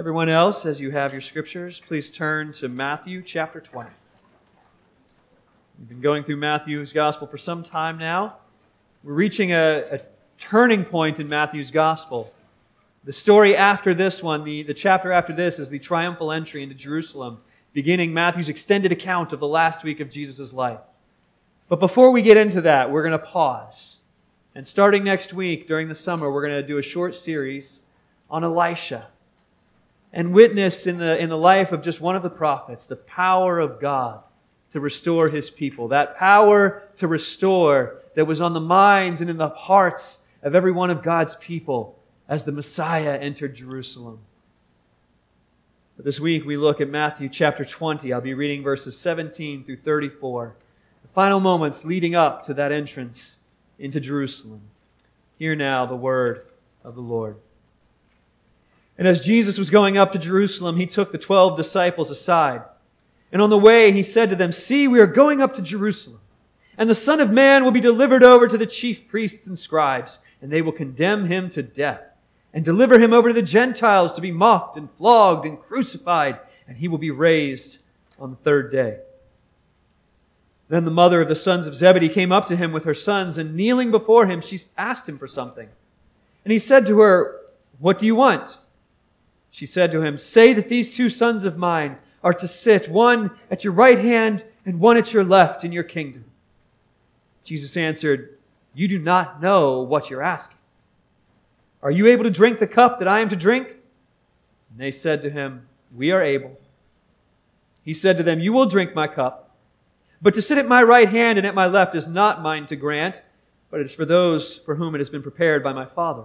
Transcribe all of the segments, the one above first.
Everyone else, as you have your scriptures, please turn to Matthew chapter 20. We've been going through Matthew's gospel for some time now. We're reaching a, a turning point in Matthew's gospel. The story after this one, the, the chapter after this, is the triumphal entry into Jerusalem, beginning Matthew's extended account of the last week of Jesus' life. But before we get into that, we're going to pause. And starting next week, during the summer, we're going to do a short series on Elisha and witness in the, in the life of just one of the prophets the power of God to restore his people. That power to restore that was on the minds and in the hearts of every one of God's people as the Messiah entered Jerusalem. But this week we look at Matthew chapter 20. I'll be reading verses 17 through 34, the final moments leading up to that entrance into Jerusalem. Hear now the word of the Lord. And as Jesus was going up to Jerusalem, he took the twelve disciples aside. And on the way, he said to them, See, we are going up to Jerusalem, and the Son of Man will be delivered over to the chief priests and scribes, and they will condemn him to death, and deliver him over to the Gentiles to be mocked and flogged and crucified, and he will be raised on the third day. Then the mother of the sons of Zebedee came up to him with her sons, and kneeling before him, she asked him for something. And he said to her, What do you want? She said to him, Say that these two sons of mine are to sit, one at your right hand and one at your left in your kingdom. Jesus answered, You do not know what you're asking. Are you able to drink the cup that I am to drink? And they said to him, We are able. He said to them, You will drink my cup, but to sit at my right hand and at my left is not mine to grant, but it is for those for whom it has been prepared by my Father.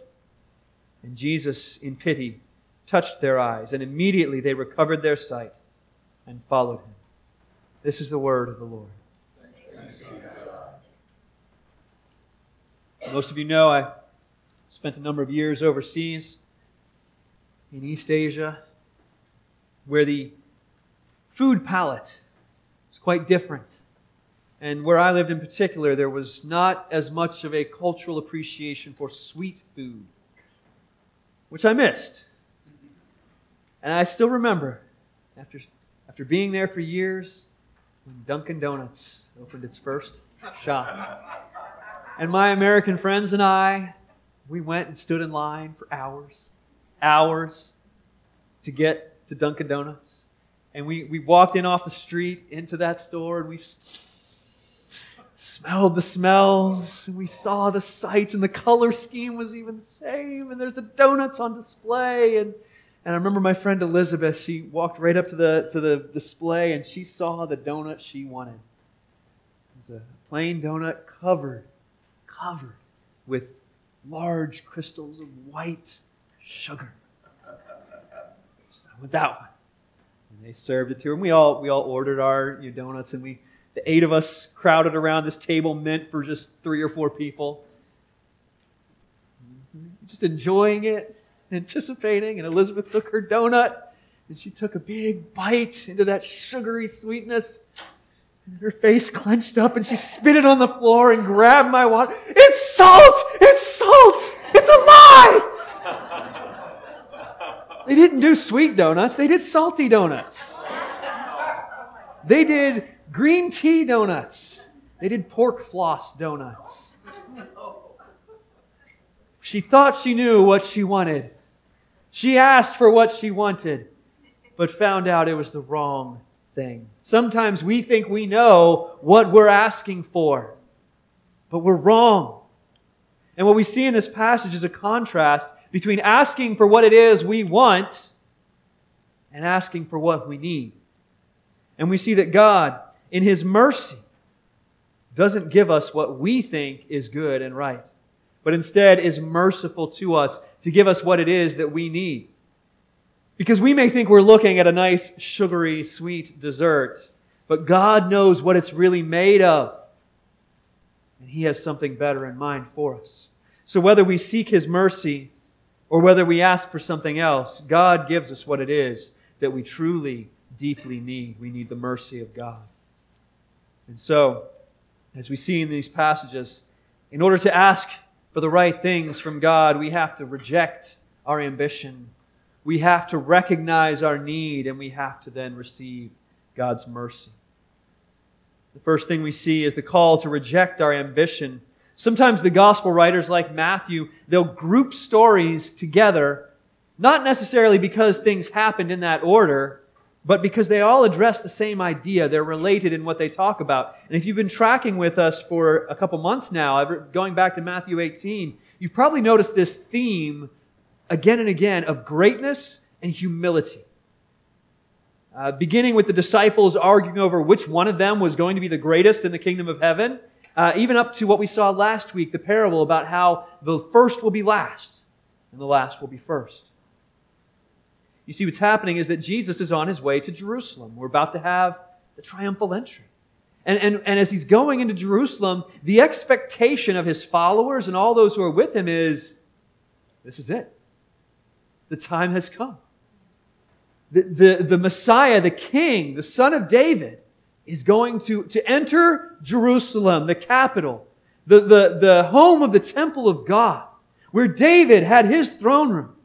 And Jesus, in pity, touched their eyes, and immediately they recovered their sight and followed him. This is the word of the Lord. Most of you know I spent a number of years overseas in East Asia, where the food palette is quite different. And where I lived in particular, there was not as much of a cultural appreciation for sweet food which I missed. And I still remember, after, after being there for years, when Dunkin' Donuts opened its first shop. And my American friends and I, we went and stood in line for hours, hours to get to Dunkin' Donuts. And we, we walked in off the street into that store and we smelled the smells, and we saw the sights, and the color scheme was even the same, and there's the donuts on display. And, and I remember my friend Elizabeth, she walked right up to the, to the display, and she saw the donut she wanted. It was a plain donut covered, covered with large crystals of white sugar. I that one. And they served it to her. And we all, we all ordered our donuts, and we the eight of us crowded around this table meant for just three or four people. Just enjoying it, anticipating. And Elizabeth took her donut and she took a big bite into that sugary sweetness. And her face clenched up and she spit it on the floor and grabbed my water. It's salt! It's salt! It's a lie! They didn't do sweet donuts, they did salty donuts. They did green tea donuts. They did pork floss donuts. She thought she knew what she wanted. She asked for what she wanted. but found out it was the wrong thing. Sometimes we think we know what we're asking for, but we're wrong. And what we see in this passage is a contrast between asking for what it is we want and asking for what we need. And we see that God, in His mercy, doesn't give us what we think is good and right, but instead is merciful to us to give us what it is that we need. Because we may think we're looking at a nice, sugary, sweet dessert, but God knows what it's really made of. And He has something better in mind for us. So whether we seek His mercy or whether we ask for something else, God gives us what it is that we truly, deeply need. We need the mercy of God. And so, as we see in these passages, in order to ask for the right things from God, we have to reject our ambition. We have to recognize our need, and we have to then receive God's mercy. The first thing we see is the call to reject our ambition. Sometimes the gospel writers, like Matthew, they'll group stories together, not necessarily because things happened in that order, but because they all address the same idea. They're related in what they talk about. And if you've been tracking with us for a couple months now, going back to Matthew 18, you've probably noticed this theme again and again of greatness and humility. Uh, beginning with the disciples arguing over which one of them was going to be the greatest in the kingdom of heaven, uh, even up to what we saw last week, the parable about how the first will be last and the last will be first. You see, what's happening is that Jesus is on his way to Jerusalem. We're about to have the triumphal entry. And, and, and as he's going into Jerusalem, the expectation of his followers and all those who are with him is this is it. The time has come. The, the, the Messiah, the King, the Son of David, is going to, to enter Jerusalem, the capital, the, the, the home of the temple of God, where David had his throne room.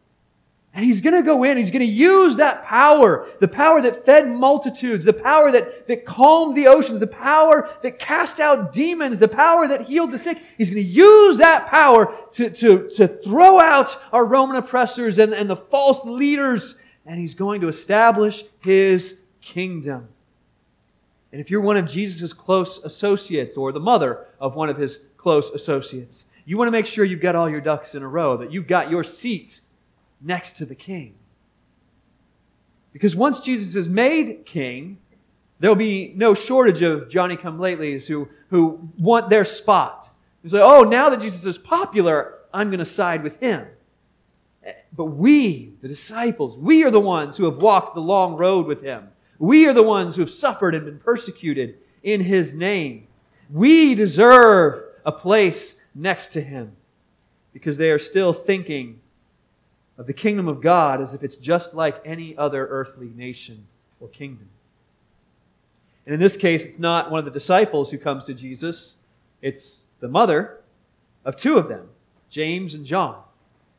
And he's going to go in, he's going to use that power, the power that fed multitudes, the power that, that calmed the oceans, the power that cast out demons, the power that healed the sick. He's going to use that power to, to, to throw out our Roman oppressors and, and the false leaders, and he's going to establish his kingdom. And if you're one of Jesus' close associates or the mother of one of his close associates, you want to make sure you've got all your ducks in a row, that you've got your seats next to the king. Because once Jesus is made king, there'll be no shortage of Johnny come latelys who, who want their spot. Who say, oh, now that Jesus is popular, I'm going to side with him. But we, the disciples, we are the ones who have walked the long road with him. We are the ones who have suffered and been persecuted in his name. We deserve a place next to him because they are still thinking of the kingdom of God as if it's just like any other earthly nation or kingdom. And in this case, it's not one of the disciples who comes to Jesus, it's the mother of two of them, James and John,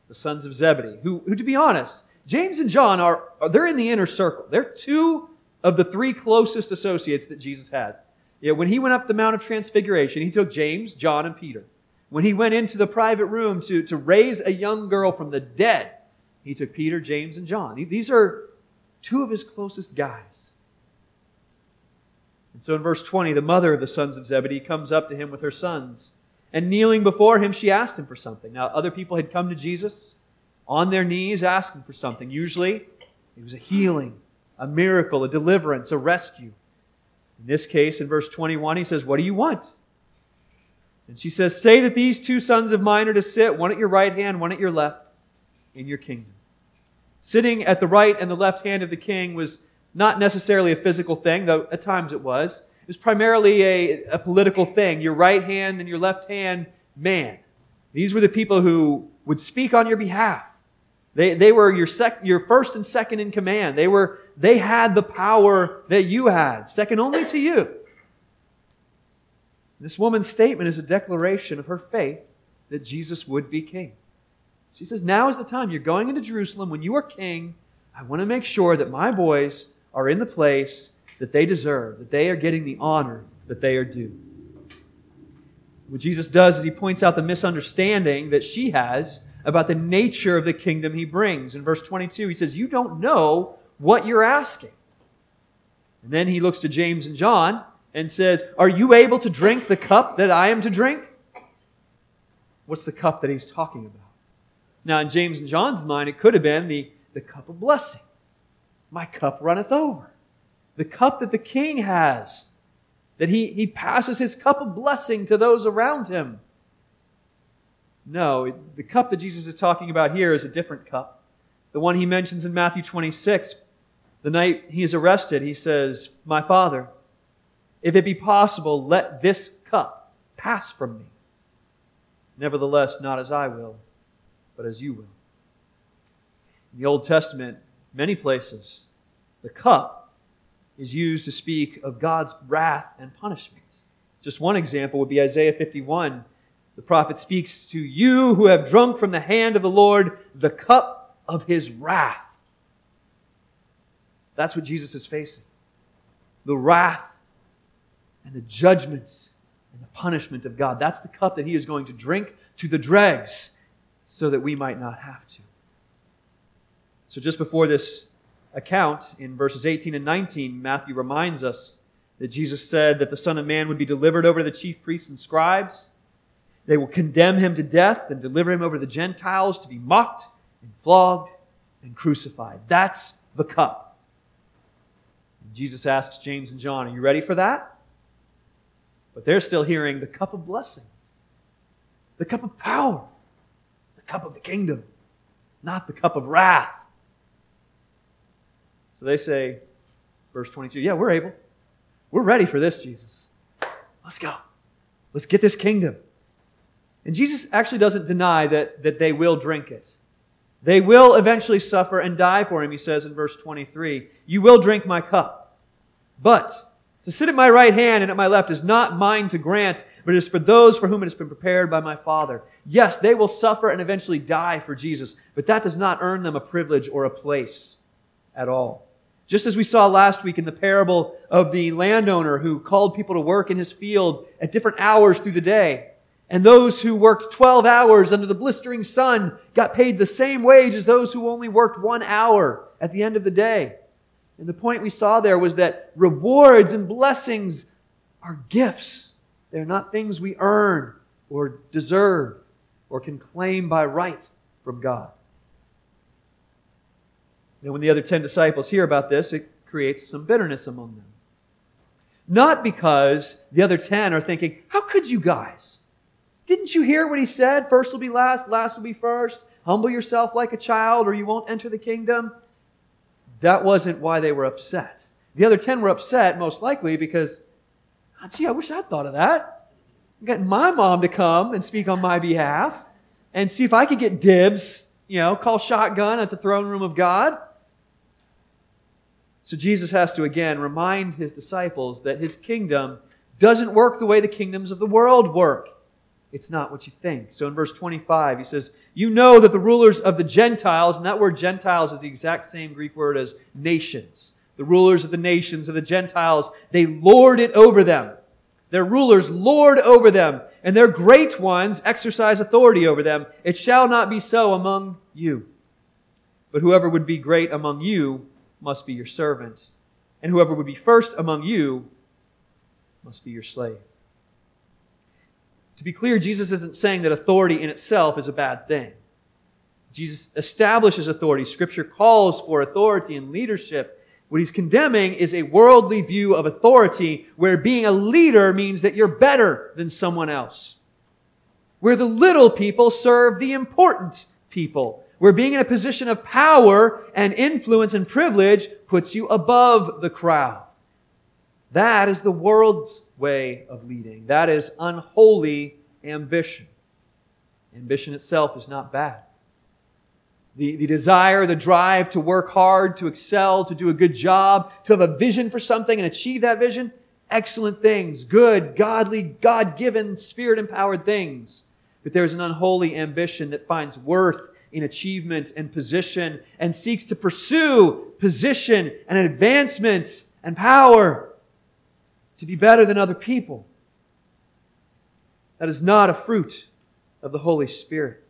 the sons of Zebedee, who, who to be honest, James and John are, they're in the inner circle. They're two of the three closest associates that Jesus has. Yeah, when he went up the Mount of Transfiguration, he took James, John, and Peter. When he went into the private room to, to raise a young girl from the dead, he took Peter, James, and John. These are two of his closest guys. And so in verse 20, the mother of the sons of Zebedee comes up to him with her sons. And kneeling before him, she asked him for something. Now, other people had come to Jesus on their knees asking for something. Usually, it was a healing, a miracle, a deliverance, a rescue. In this case, in verse 21, he says, What do you want? And she says, Say that these two sons of mine are to sit, one at your right hand, one at your left, in your kingdom. Sitting at the right and the left hand of the king was not necessarily a physical thing, though at times it was. It was primarily a, a political thing. Your right hand and your left hand, man. These were the people who would speak on your behalf. They, they were your, sec, your first and second in command. They, were, they had the power that you had, second only to you. This woman's statement is a declaration of her faith that Jesus would be king. She says, Now is the time. You're going into Jerusalem. When you are king, I want to make sure that my boys are in the place that they deserve, that they are getting the honor that they are due. What Jesus does is he points out the misunderstanding that she has about the nature of the kingdom he brings. In verse 22, he says, You don't know what you're asking. And then he looks to James and John and says, Are you able to drink the cup that I am to drink? What's the cup that he's talking about? Now, in James and John's mind, it could have been the, the cup of blessing. My cup runneth over. The cup that the king has, that he, he passes his cup of blessing to those around him. No, the cup that Jesus is talking about here is a different cup. The one he mentions in Matthew 26. The night he is arrested, he says, My Father, if it be possible, let this cup pass from me. Nevertheless, not as I will, but as you will. In the Old Testament, many places, the cup is used to speak of God's wrath and punishment. Just one example would be Isaiah 51. The prophet speaks to you who have drunk from the hand of the Lord the cup of his wrath. That's what Jesus is facing. The wrath and the judgments and the punishment of God. That's the cup that he is going to drink to the dregs so that we might not have to. So, just before this account, in verses 18 and 19, Matthew reminds us that Jesus said that the Son of Man would be delivered over to the chief priests and scribes. They will condemn him to death and deliver him over to the Gentiles to be mocked and flogged and crucified. That's the cup. And Jesus asks James and John, Are you ready for that? But they're still hearing the cup of blessing, the cup of power, cup of the kingdom, not the cup of wrath. So they say, verse 22, yeah, we're able. We're ready for this, Jesus. Let's go. Let's get this kingdom. And Jesus actually doesn't deny that, that they will drink it. They will eventually suffer and die for him, he says in verse 23. You will drink my cup. But to sit at my right hand and at my left is not mine to grant, but it is for those for whom it has been prepared by my Father. Yes, they will suffer and eventually die for Jesus, but that does not earn them a privilege or a place at all. Just as we saw last week in the parable of the landowner who called people to work in his field at different hours through the day. And those who worked 12 hours under the blistering sun got paid the same wage as those who only worked one hour at the end of the day. And the point we saw there was that rewards and blessings are gifts. They're not things we earn or deserve or can claim by right from God. And when the other 10 disciples hear about this, it creates some bitterness among them. Not because the other 10 are thinking, How could you guys? Didn't you hear what he said? First will be last, last will be first. Humble yourself like a child, or you won't enter the kingdom. That wasn't why they were upset. The other 10 were upset, most likely, because, gee, I wish I'd thought of that. Getting my mom to come and speak on my behalf and see if I could get dibs, you know, call shotgun at the throne room of God. So Jesus has to again remind his disciples that his kingdom doesn't work the way the kingdoms of the world work. It's not what you think. So in verse 25, he says, You know that the rulers of the Gentiles, and that word Gentiles is the exact same Greek word as nations. The rulers of the nations of the Gentiles, they lord it over them. Their rulers lord over them, and their great ones exercise authority over them. It shall not be so among you. But whoever would be great among you must be your servant, and whoever would be first among you must be your slave. To be clear, Jesus isn't saying that authority in itself is a bad thing. Jesus establishes authority. Scripture calls for authority and leadership. What he's condemning is a worldly view of authority where being a leader means that you're better than someone else. Where the little people serve the important people. Where being in a position of power and influence and privilege puts you above the crowd. That is the world's way of leading. That is unholy ambition. Ambition itself is not bad. The, the desire, the drive to work hard, to excel, to do a good job, to have a vision for something and achieve that vision, excellent things, good, godly, God given, spirit empowered things. But there's an unholy ambition that finds worth in achievement and position and seeks to pursue position and advancement and power to be better than other people. That is not a fruit of the Holy Spirit.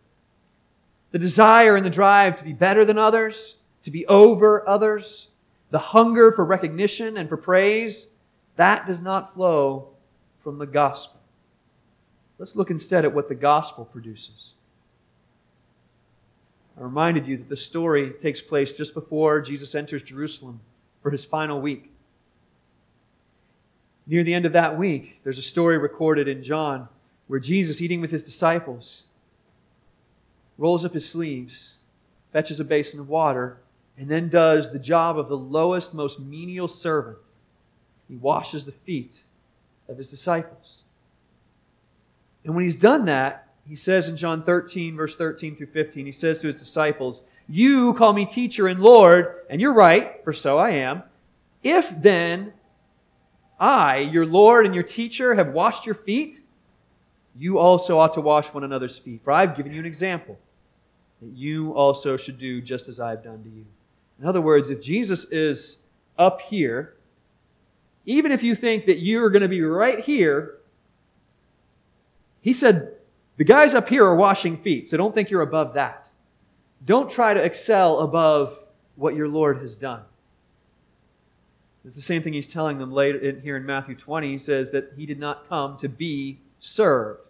The desire and the drive to be better than others, to be over others, the hunger for recognition and for praise, that does not flow from the gospel. Let's look instead at what the gospel produces. I reminded you that the story takes place just before Jesus enters Jerusalem for his final week. Near the end of that week, there's a story recorded in John where Jesus, eating with his disciples, rolls up his sleeves, fetches a basin of water, and then does the job of the lowest, most menial servant. He washes the feet of his disciples. And when he's done that, he says in John 13, verse 13 through 15, he says to his disciples, You call me teacher and Lord, and you're right, for so I am. If then I, your Lord and your teacher, have washed your feet, you also ought to wash one another's feet. For I've given you an example that you also should do just as I've done to you. In other words, if Jesus is up here, even if you think that you're going to be right here, he said, the guys up here are washing feet, so don't think you're above that. Don't try to excel above what your Lord has done. It's the same thing he's telling them later in, here in Matthew 20. He says that he did not come to be served,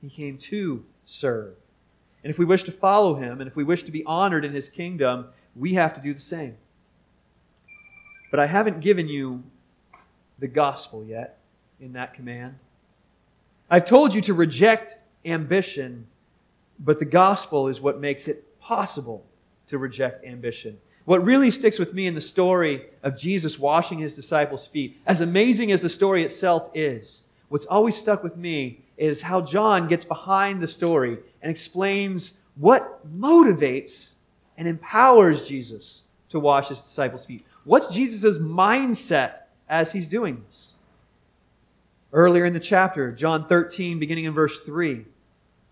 he came to serve. And if we wish to follow him, and if we wish to be honored in his kingdom, we have to do the same. But I haven't given you the gospel yet in that command. I've told you to reject ambition, but the gospel is what makes it possible to reject ambition. What really sticks with me in the story of Jesus washing his disciples' feet, as amazing as the story itself is, what's always stuck with me is how John gets behind the story and explains what motivates and empowers Jesus to wash his disciples' feet. What's Jesus' mindset as he's doing this? Earlier in the chapter, John 13, beginning in verse 3,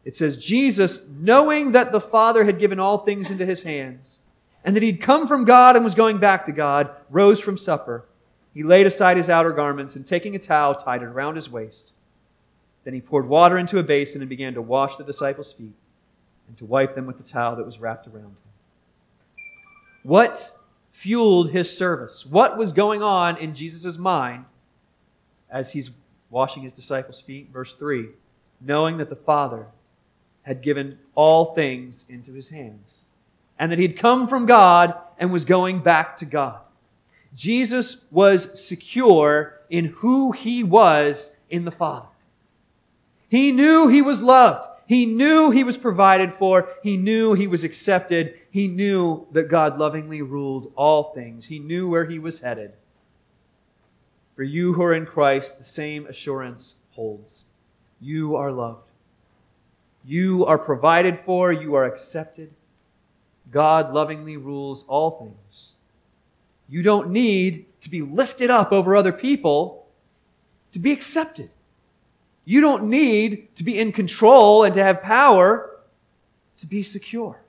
it says, Jesus, knowing that the Father had given all things into his hands, and that he'd come from God and was going back to God, rose from supper. He laid aside his outer garments, and taking a towel, tied it around his waist. Then he poured water into a basin and began to wash the disciples' feet and to wipe them with the towel that was wrapped around him. What fueled his service? What was going on in Jesus' mind as he's washing his disciples' feet? Verse 3 knowing that the Father had given all things into his hands, and that he'd come from God and was going back to God. Jesus was secure in who he was in the Father. He knew he was loved. He knew he was provided for. He knew he was accepted. He knew that God lovingly ruled all things. He knew where he was headed. For you who are in Christ, the same assurance holds. You are loved. You are provided for. You are accepted. God lovingly rules all things. You don't need to be lifted up over other people to be accepted. You don't need to be in control and to have power to be secure.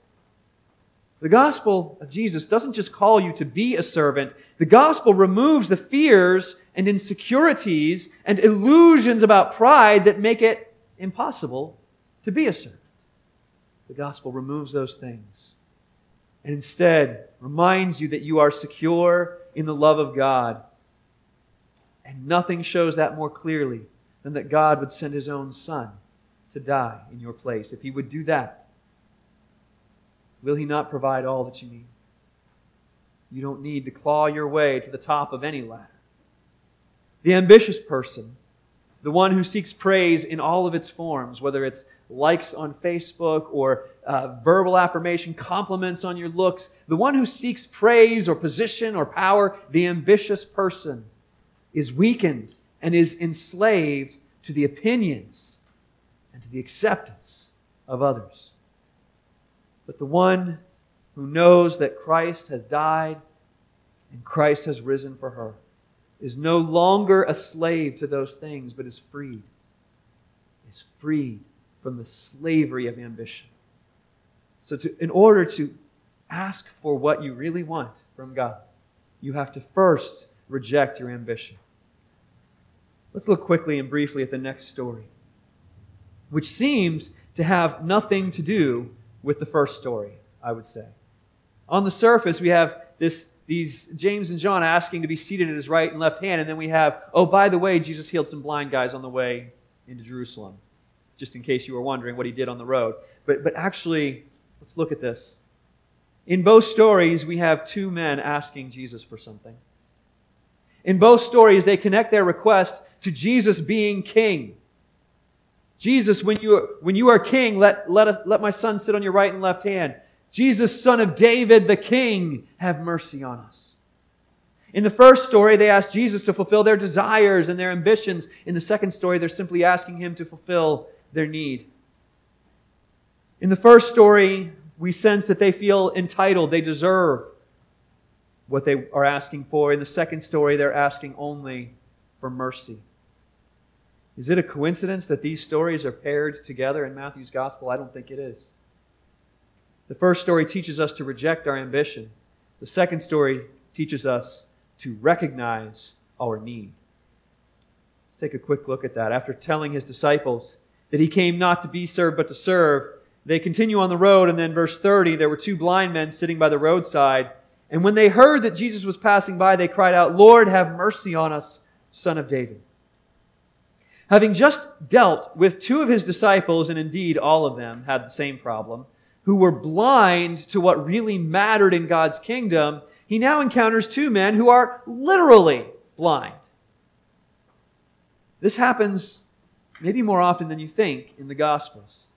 The gospel of Jesus doesn't just call you to be a servant. The gospel removes the fears and insecurities and illusions about pride that make it impossible to be a servant. The gospel removes those things and instead reminds you that you are secure in the love of God. And nothing shows that more clearly than that God would send his own son to die in your place. If he would do that, will he not provide all that you need? You don't need to claw your way to the top of any ladder. The ambitious person, the one who seeks praise in all of its forms, whether it's likes on Facebook or uh, verbal affirmation, compliments on your looks, the one who seeks praise or position or power, the ambitious person is weakened and is enslaved to the opinions and to the acceptance of others. But the one who knows that Christ has died and Christ has risen for her is no longer a slave to those things, but is freed. Is freed from the slavery of ambition. So, to, in order to ask for what you really want from God, you have to first reject your ambition. Let's look quickly and briefly at the next story, which seems to have nothing to do with the first story, I would say. On the surface, we have this, these James and John asking to be seated at his right and left hand. And then we have, oh, by the way, Jesus healed some blind guys on the way into Jerusalem, just in case you were wondering what he did on the road. But, but actually, let's look at this. In both stories, we have two men asking Jesus for something. In both stories, they connect their request to Jesus being king. Jesus, when you, are, when you are king, let, let, let my son sit on your right and left hand. Jesus, son of David, the king, have mercy on us. In the first story, they ask Jesus to fulfill their desires and their ambitions. In the second story, they're simply asking him to fulfill their need. In the first story, we sense that they feel entitled, they deserve what they are asking for. In the second story, they're asking only for mercy. Is it a coincidence that these stories are paired together in Matthew's gospel? I don't think it is. The first story teaches us to reject our ambition. The second story teaches us to recognize our need. Let's take a quick look at that. After telling his disciples that he came not to be served but to serve, they continue on the road, and then verse 30 there were two blind men sitting by the roadside. And when they heard that Jesus was passing by, they cried out, Lord, have mercy on us, son of David. Having just dealt with two of his disciples, and indeed all of them had the same problem, who were blind to what really mattered in God's kingdom, he now encounters two men who are literally blind. This happens maybe more often than you think in the Gospels.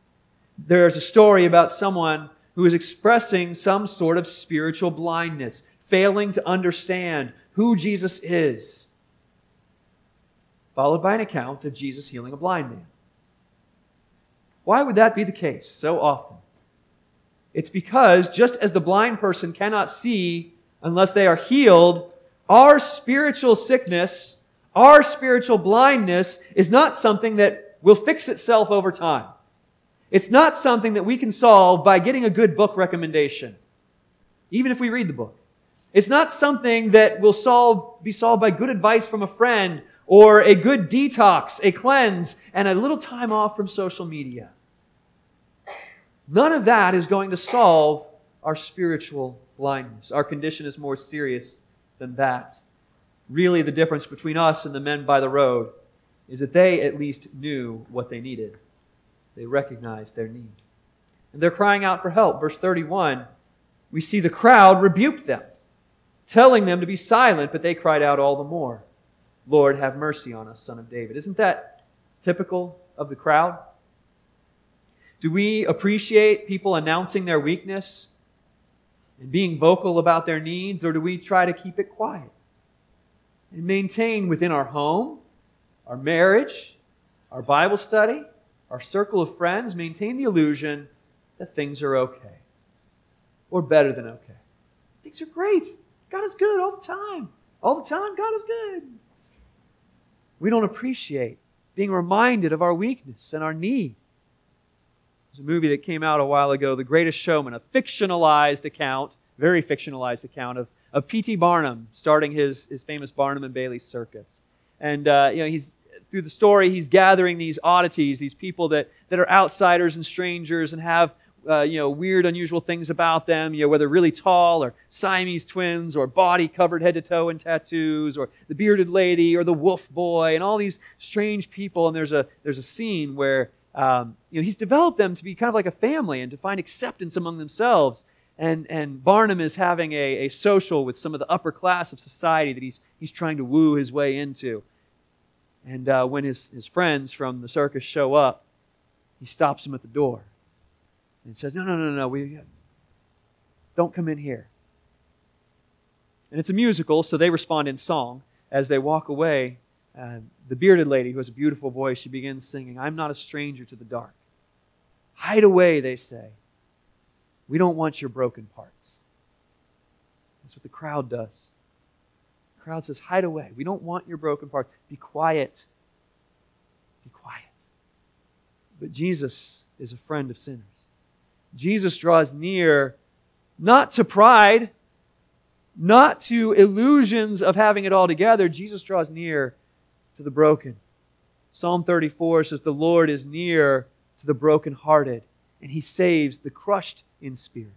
There's a story about someone who is expressing some sort of spiritual blindness, failing to understand who Jesus is, followed by an account of Jesus healing a blind man. Why would that be the case so often? It's because just as the blind person cannot see unless they are healed, our spiritual sickness, our spiritual blindness is not something that will fix itself over time. It's not something that we can solve by getting a good book recommendation, even if we read the book. It's not something that will solve, be solved by good advice from a friend or a good detox, a cleanse, and a little time off from social media. None of that is going to solve our spiritual blindness. Our condition is more serious than that. Really, the difference between us and the men by the road is that they at least knew what they needed. They recognized their need. And they're crying out for help. Verse 31, we see the crowd rebuke them, telling them to be silent, but they cried out all the more, Lord, have mercy on us, son of David. Isn't that typical of the crowd? Do we appreciate people announcing their weakness and being vocal about their needs, or do we try to keep it quiet and maintain within our home, our marriage, our Bible study, our circle of friends, maintain the illusion that things are okay or better than okay? Things are great. God is good all the time. All the time, God is good. We don't appreciate being reminded of our weakness and our need. There's a movie that came out a while ago, The Greatest Showman, a fictionalized account, very fictionalized account of, of P.T. Barnum starting his, his famous Barnum and Bailey circus. And, uh, you know, he's, through the story, he's gathering these oddities, these people that, that are outsiders and strangers and have, uh, you know, weird, unusual things about them, you know, whether really tall or Siamese twins or body covered head to toe in tattoos or the bearded lady or the wolf boy and all these strange people. And there's a, there's a scene where um, you know, he's developed them to be kind of like a family and to find acceptance among themselves. And, and Barnum is having a, a social with some of the upper class of society that he's, he's trying to woo his way into. And uh, when his, his friends from the circus show up, he stops them at the door and says, No, no, no, no, we don't come in here. And it's a musical, so they respond in song as they walk away uh, the bearded lady, who has a beautiful voice, she begins singing, I'm not a stranger to the dark. Hide away, they say. We don't want your broken parts. That's what the crowd does. The crowd says, Hide away. We don't want your broken parts. Be quiet. Be quiet. But Jesus is a friend of sinners. Jesus draws near not to pride, not to illusions of having it all together. Jesus draws near to the broken. Psalm 34 says, The Lord is near to the brokenhearted, and he saves the crushed in spirit.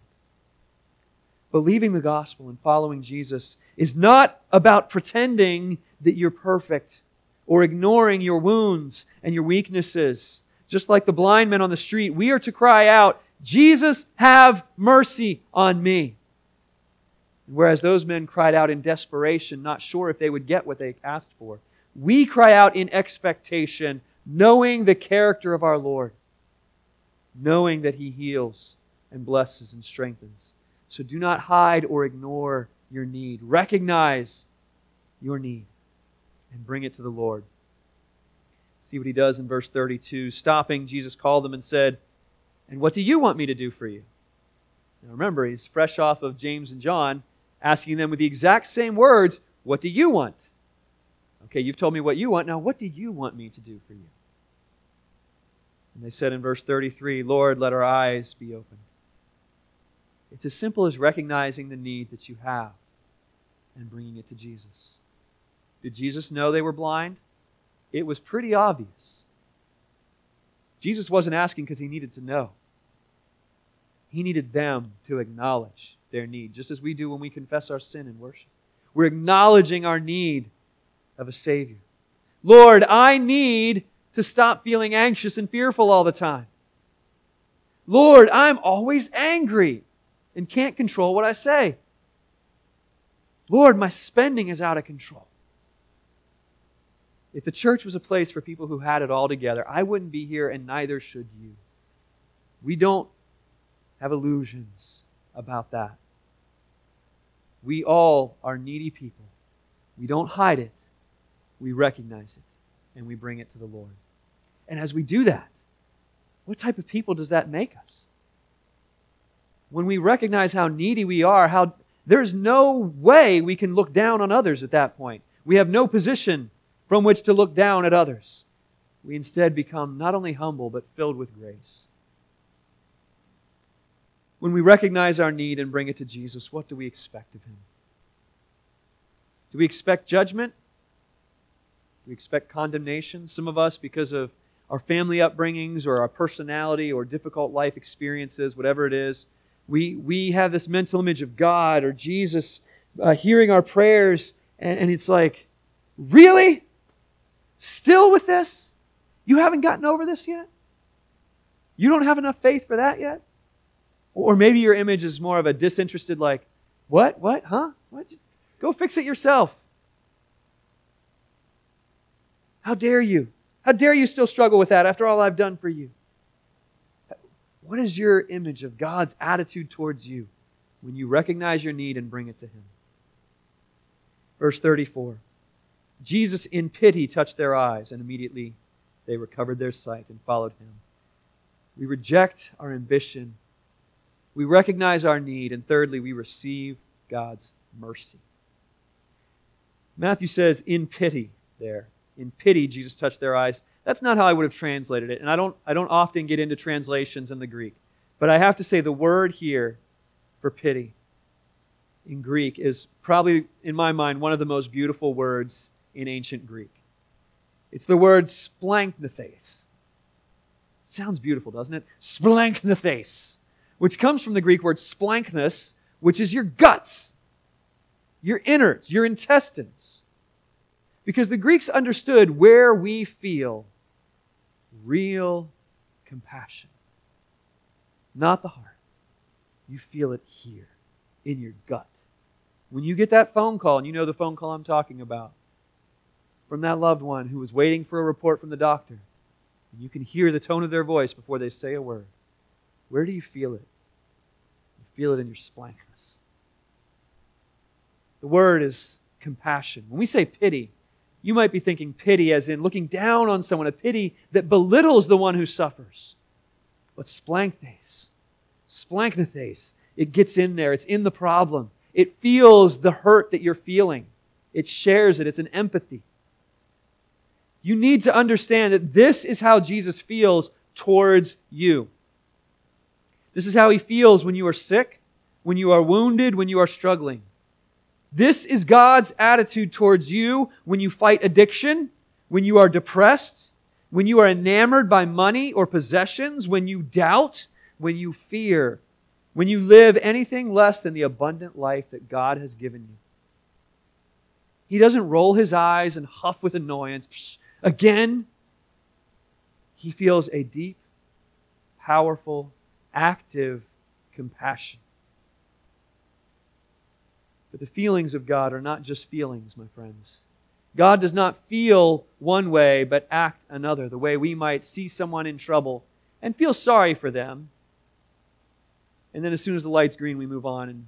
believing the gospel and following Jesus is not about pretending that you're perfect or ignoring your wounds and your weaknesses. Just like the blind men on the street, we are to cry out, Jesus, have mercy on me. Whereas those men cried out in desperation, not sure if they would get what they asked for, we cry out in expectation, knowing the character of our Lord, knowing that He heals and blesses and strengthens. So do not hide or ignore your need. Recognize your need and bring it to the Lord. See what he does in verse 32. Stopping, Jesus called them and said, And what do you want me to do for you? Now remember, he's fresh off of James and John, asking them with the exact same words, What do you want? Okay, you've told me what you want. Now, what do you want me to do for you? And they said in verse 33, Lord, let our eyes be opened. It's as simple as recognizing the need that you have and bringing it to Jesus. Did Jesus know they were blind? It was pretty obvious. Jesus wasn't asking because he needed to know. He needed them to acknowledge their need, just as we do when we confess our sin in worship. We're acknowledging our need of a Savior. Lord, I need to stop feeling anxious and fearful all the time. Lord, I'm always angry and can't control what I say. Lord, my spending is out of control. If the church was a place for people who had it all together, I wouldn't be here and neither should you. We don't have illusions about that. We all are needy people. We don't hide it, we recognize it, and we bring it to the Lord. And as we do that, what type of people does that make us? When we recognize how needy we are, how there's no way we can look down on others at that point. We have no position from which to look down at others. We instead become not only humble, but filled with grace. When we recognize our need and bring it to Jesus, what do we expect of Him? Do we expect judgment? Do we expect condemnation? Some of us, because of our family upbringings or our personality or difficult life experiences, whatever it is, we, we have this mental image of God or Jesus uh, hearing our prayers, and, and it's like, really? Still with this? You haven't gotten over this yet? You don't have enough faith for that yet? Or maybe your image is more of a disinterested, like, what? What? Huh? What? Go fix it yourself. How dare you? How dare you still struggle with that after all I've done for you? What is your image of God's attitude towards you when you recognize your need and bring it to Him? Verse 34 Jesus, in pity, touched their eyes, and immediately they recovered their sight and followed Him. We reject our ambition, we recognize our need, and thirdly, we receive God's mercy. Matthew says, in pity, there. In pity, Jesus touched their eyes. That's not how I would have translated it. And I don't, I don't often get into translations in the Greek. But I have to say, the word here for pity in Greek is probably, in my mind, one of the most beautiful words in ancient Greek. It's the word splankthes. Sounds beautiful, doesn't it? Splankthes, which comes from the Greek word splanknus, which is your guts, your innards, your intestines. Because the Greeks understood where we feel real compassion. Not the heart. You feel it here, in your gut. When you get that phone call, and you know the phone call I'm talking about, from that loved one who was waiting for a report from the doctor, and you can hear the tone of their voice before they say a word, where do you feel it? You feel it in your splankness. The word is compassion. When we say pity, you might be thinking pity as in looking down on someone, a pity that belittles the one who suffers. But splanknes, splanknethes, it gets in there. It's in the problem. It feels the hurt that you're feeling. It shares it. It's an empathy. You need to understand that this is how Jesus feels towards you. This is how he feels when you are sick, when you are wounded, when you are struggling. This is God's attitude towards you when you fight addiction, when you are depressed, when you are enamored by money or possessions, when you doubt, when you fear. when you live anything less than the abundant life that God has given you. He doesn't roll his eyes and huff with annoyance. Psh, again, he feels a deep, powerful, active compassion. But the feelings of God are not just feelings, my friends. God does not feel one way but act another, the way we might see someone in trouble and feel sorry for them. And then as soon as the light's green, we move on and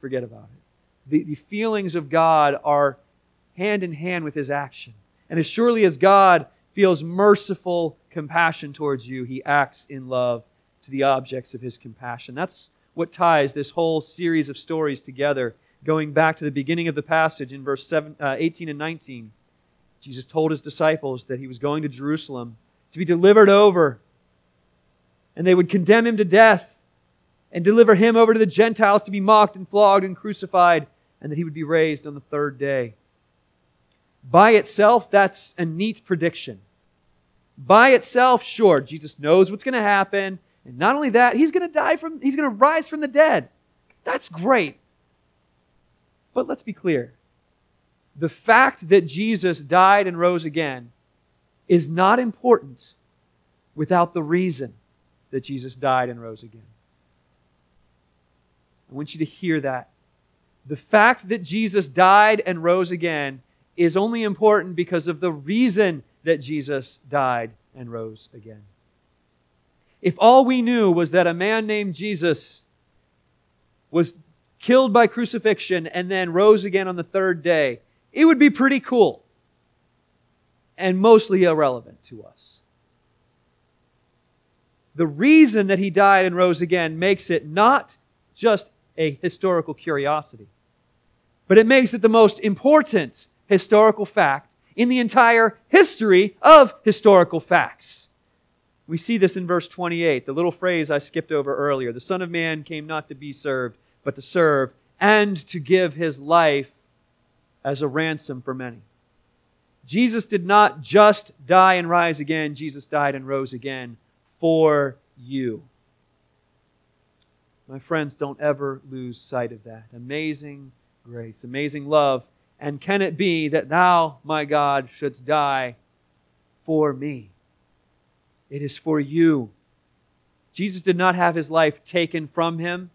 forget about it. The, the feelings of God are hand in hand with his action. And as surely as God feels merciful compassion towards you, he acts in love to the objects of his compassion. That's what ties this whole series of stories together going back to the beginning of the passage in verse 7, uh, 18 and 19, Jesus told his disciples that he was going to Jerusalem to be delivered over, and they would condemn him to death and deliver him over to the Gentiles to be mocked and flogged and crucified, and that he would be raised on the third day. By itself, that's a neat prediction. By itself, sure, Jesus knows what's going to happen. And not only that, he's going to die from, he's going to rise from the dead. That's great. But let's be clear. The fact that Jesus died and rose again is not important without the reason that Jesus died and rose again. I want you to hear that. The fact that Jesus died and rose again is only important because of the reason that Jesus died and rose again. If all we knew was that a man named Jesus was killed by crucifixion, and then rose again on the third day, it would be pretty cool and mostly irrelevant to us. The reason that he died and rose again makes it not just a historical curiosity, but it makes it the most important historical fact in the entire history of historical facts. We see this in verse 28, the little phrase I skipped over earlier. The Son of Man came not to be served, but to serve and to give his life as a ransom for many. Jesus did not just die and rise again, Jesus died and rose again for you. My friends, don't ever lose sight of that. Amazing grace, amazing love. And can it be that thou, my God, shouldst die for me? It is for you. Jesus did not have his life taken from him.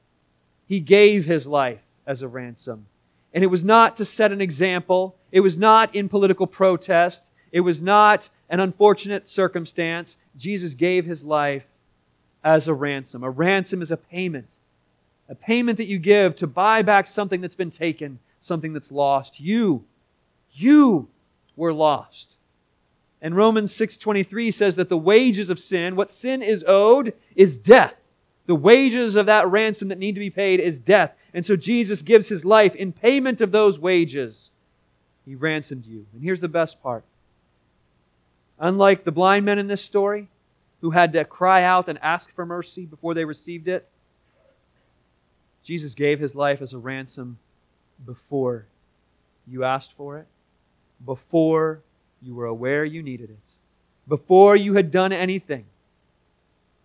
He gave his life as a ransom. And it was not to set an example. It was not in political protest. It was not an unfortunate circumstance. Jesus gave his life as a ransom. A ransom is a payment. A payment that you give to buy back something that's been taken, something that's lost. You, you were lost. And Romans 6:23 says that the wages of sin, what sin is owed, is death. The wages of that ransom that need to be paid is death. And so Jesus gives his life in payment of those wages. He ransomed you. And here's the best part. Unlike the blind men in this story, who had to cry out and ask for mercy before they received it, Jesus gave his life as a ransom before you asked for it, before you were aware you needed it, before you had done anything.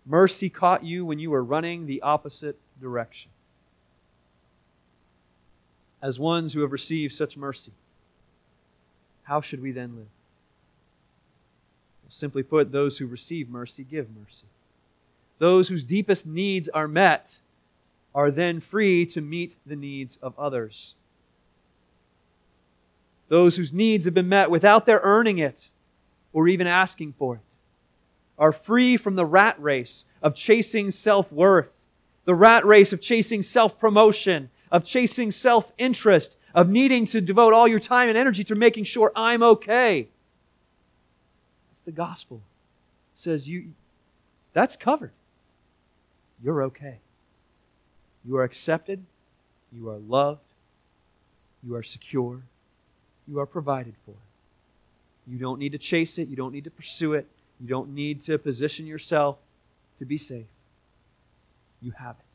Mercy caught you when you were running the opposite direction. As ones who have received such mercy, how should we then live? Simply put, those who receive mercy give mercy. Those whose deepest needs are met are then free to meet the needs of others. Those whose needs have been met without their earning it or even asking for it are free from the rat race of chasing self worth, the rat race of chasing self promotion, of chasing self interest, of needing to devote all your time and energy to making sure I'm okay. It's the gospel. It says you that's covered. You're okay. You are accepted. You are loved. You are secure. You are provided for. You don't need to chase it. You don't need to pursue it. You don't need to position yourself to be safe. You have it.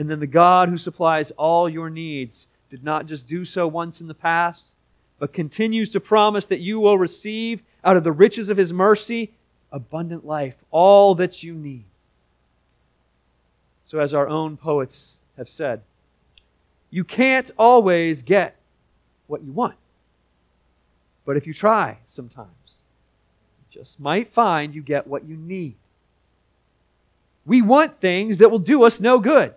And then the God who supplies all your needs did not just do so once in the past, but continues to promise that you will receive out of the riches of his mercy abundant life, all that you need. So, as our own poets have said, you can't always get what you want. But if you try sometimes, just might find you get what you need. We want things that will do us no good.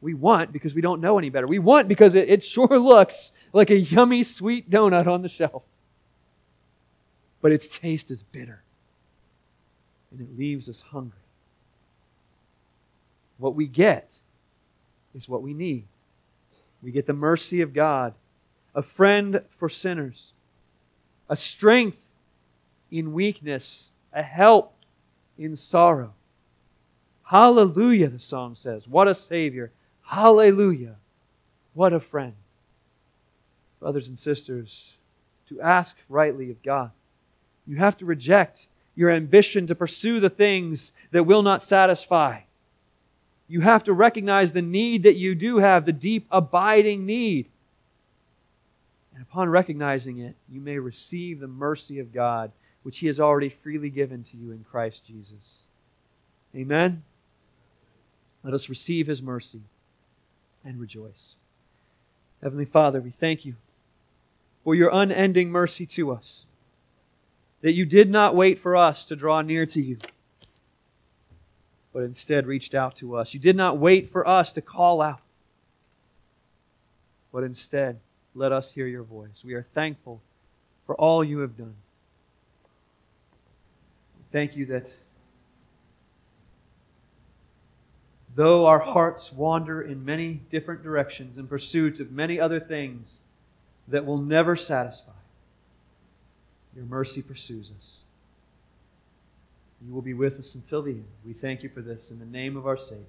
We want because we don't know any better. We want because it, it sure looks like a yummy sweet donut on the shelf. But its taste is bitter and it leaves us hungry. What we get is what we need. We get the mercy of God, a friend for sinners, a strength in weakness, a help in sorrow. Hallelujah, the song says. What a Savior. Hallelujah. What a friend. Brothers and sisters, to ask rightly of God, you have to reject your ambition to pursue the things that will not satisfy. You have to recognize the need that you do have, the deep, abiding need. And upon recognizing it, you may receive the mercy of God, which He has already freely given to you in Christ Jesus. Amen. Let us receive His mercy and rejoice. Heavenly Father, we thank you for your unending mercy to us, that you did not wait for us to draw near to you, but instead reached out to us. You did not wait for us to call out, but instead let us hear your voice. We are thankful for all you have done. Thank you that though our hearts wander in many different directions in pursuit of many other things that will never satisfy, your mercy pursues us. You will be with us until the end. We thank you for this in the name of our Savior.